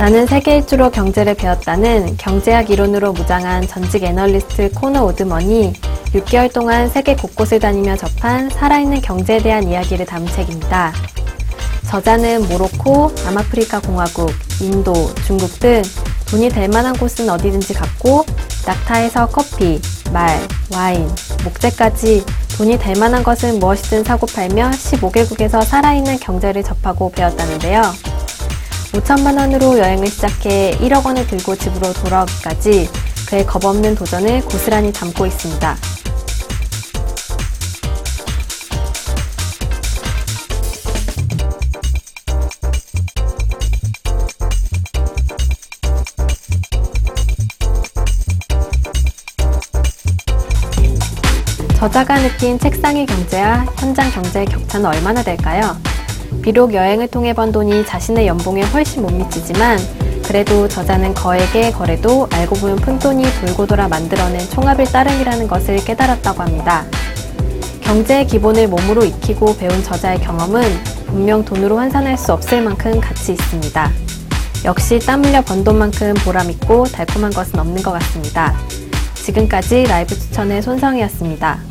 나는 세계 일주로 경제를 배웠다는 경제학 이론으로 무장한 전직 애널리스트 코너 오드먼이 6개월 동안 세계 곳곳을 다니며 접한 살아있는 경제에 대한 이야기를 담은 책입니다. 저자는 모로코, 남아프리카 공화국, 인도, 중국 등 돈이 될 만한 곳은 어디든지 갔고 낙타에서 커피, 말, 와인, 목재까지 돈이 될 만한 것은 무엇이든 사고 팔며 15개국에서 살아있는 경제를 접하고 배웠다는데요. 5천만 원으로 여행을 시작해 1억 원을 들고 집으로 돌아오기까지 그의 겁없는 도전을 고스란히 담고 있습니다. 저자가 느낀 책상의 경제와 현장 경제의 격차는 얼마나 될까요? 비록 여행을 통해 번 돈이 자신의 연봉에 훨씬 못 미치지만 그래도 저자는 거액의 거래도 알고 보면 푼돈이 돌고 돌아 만들어낸 총합일 따름이라는 것을 깨달았다고 합니다. 경제의 기본을 몸으로 익히고 배운 저자의 경험은 분명 돈으로 환산할 수 없을 만큼 가치 있습니다. 역시 땀 흘려 번 돈만큼 보람있고 달콤한 것은 없는 것 같습니다. 지금까지 라이브 추천의 손성이었습니다.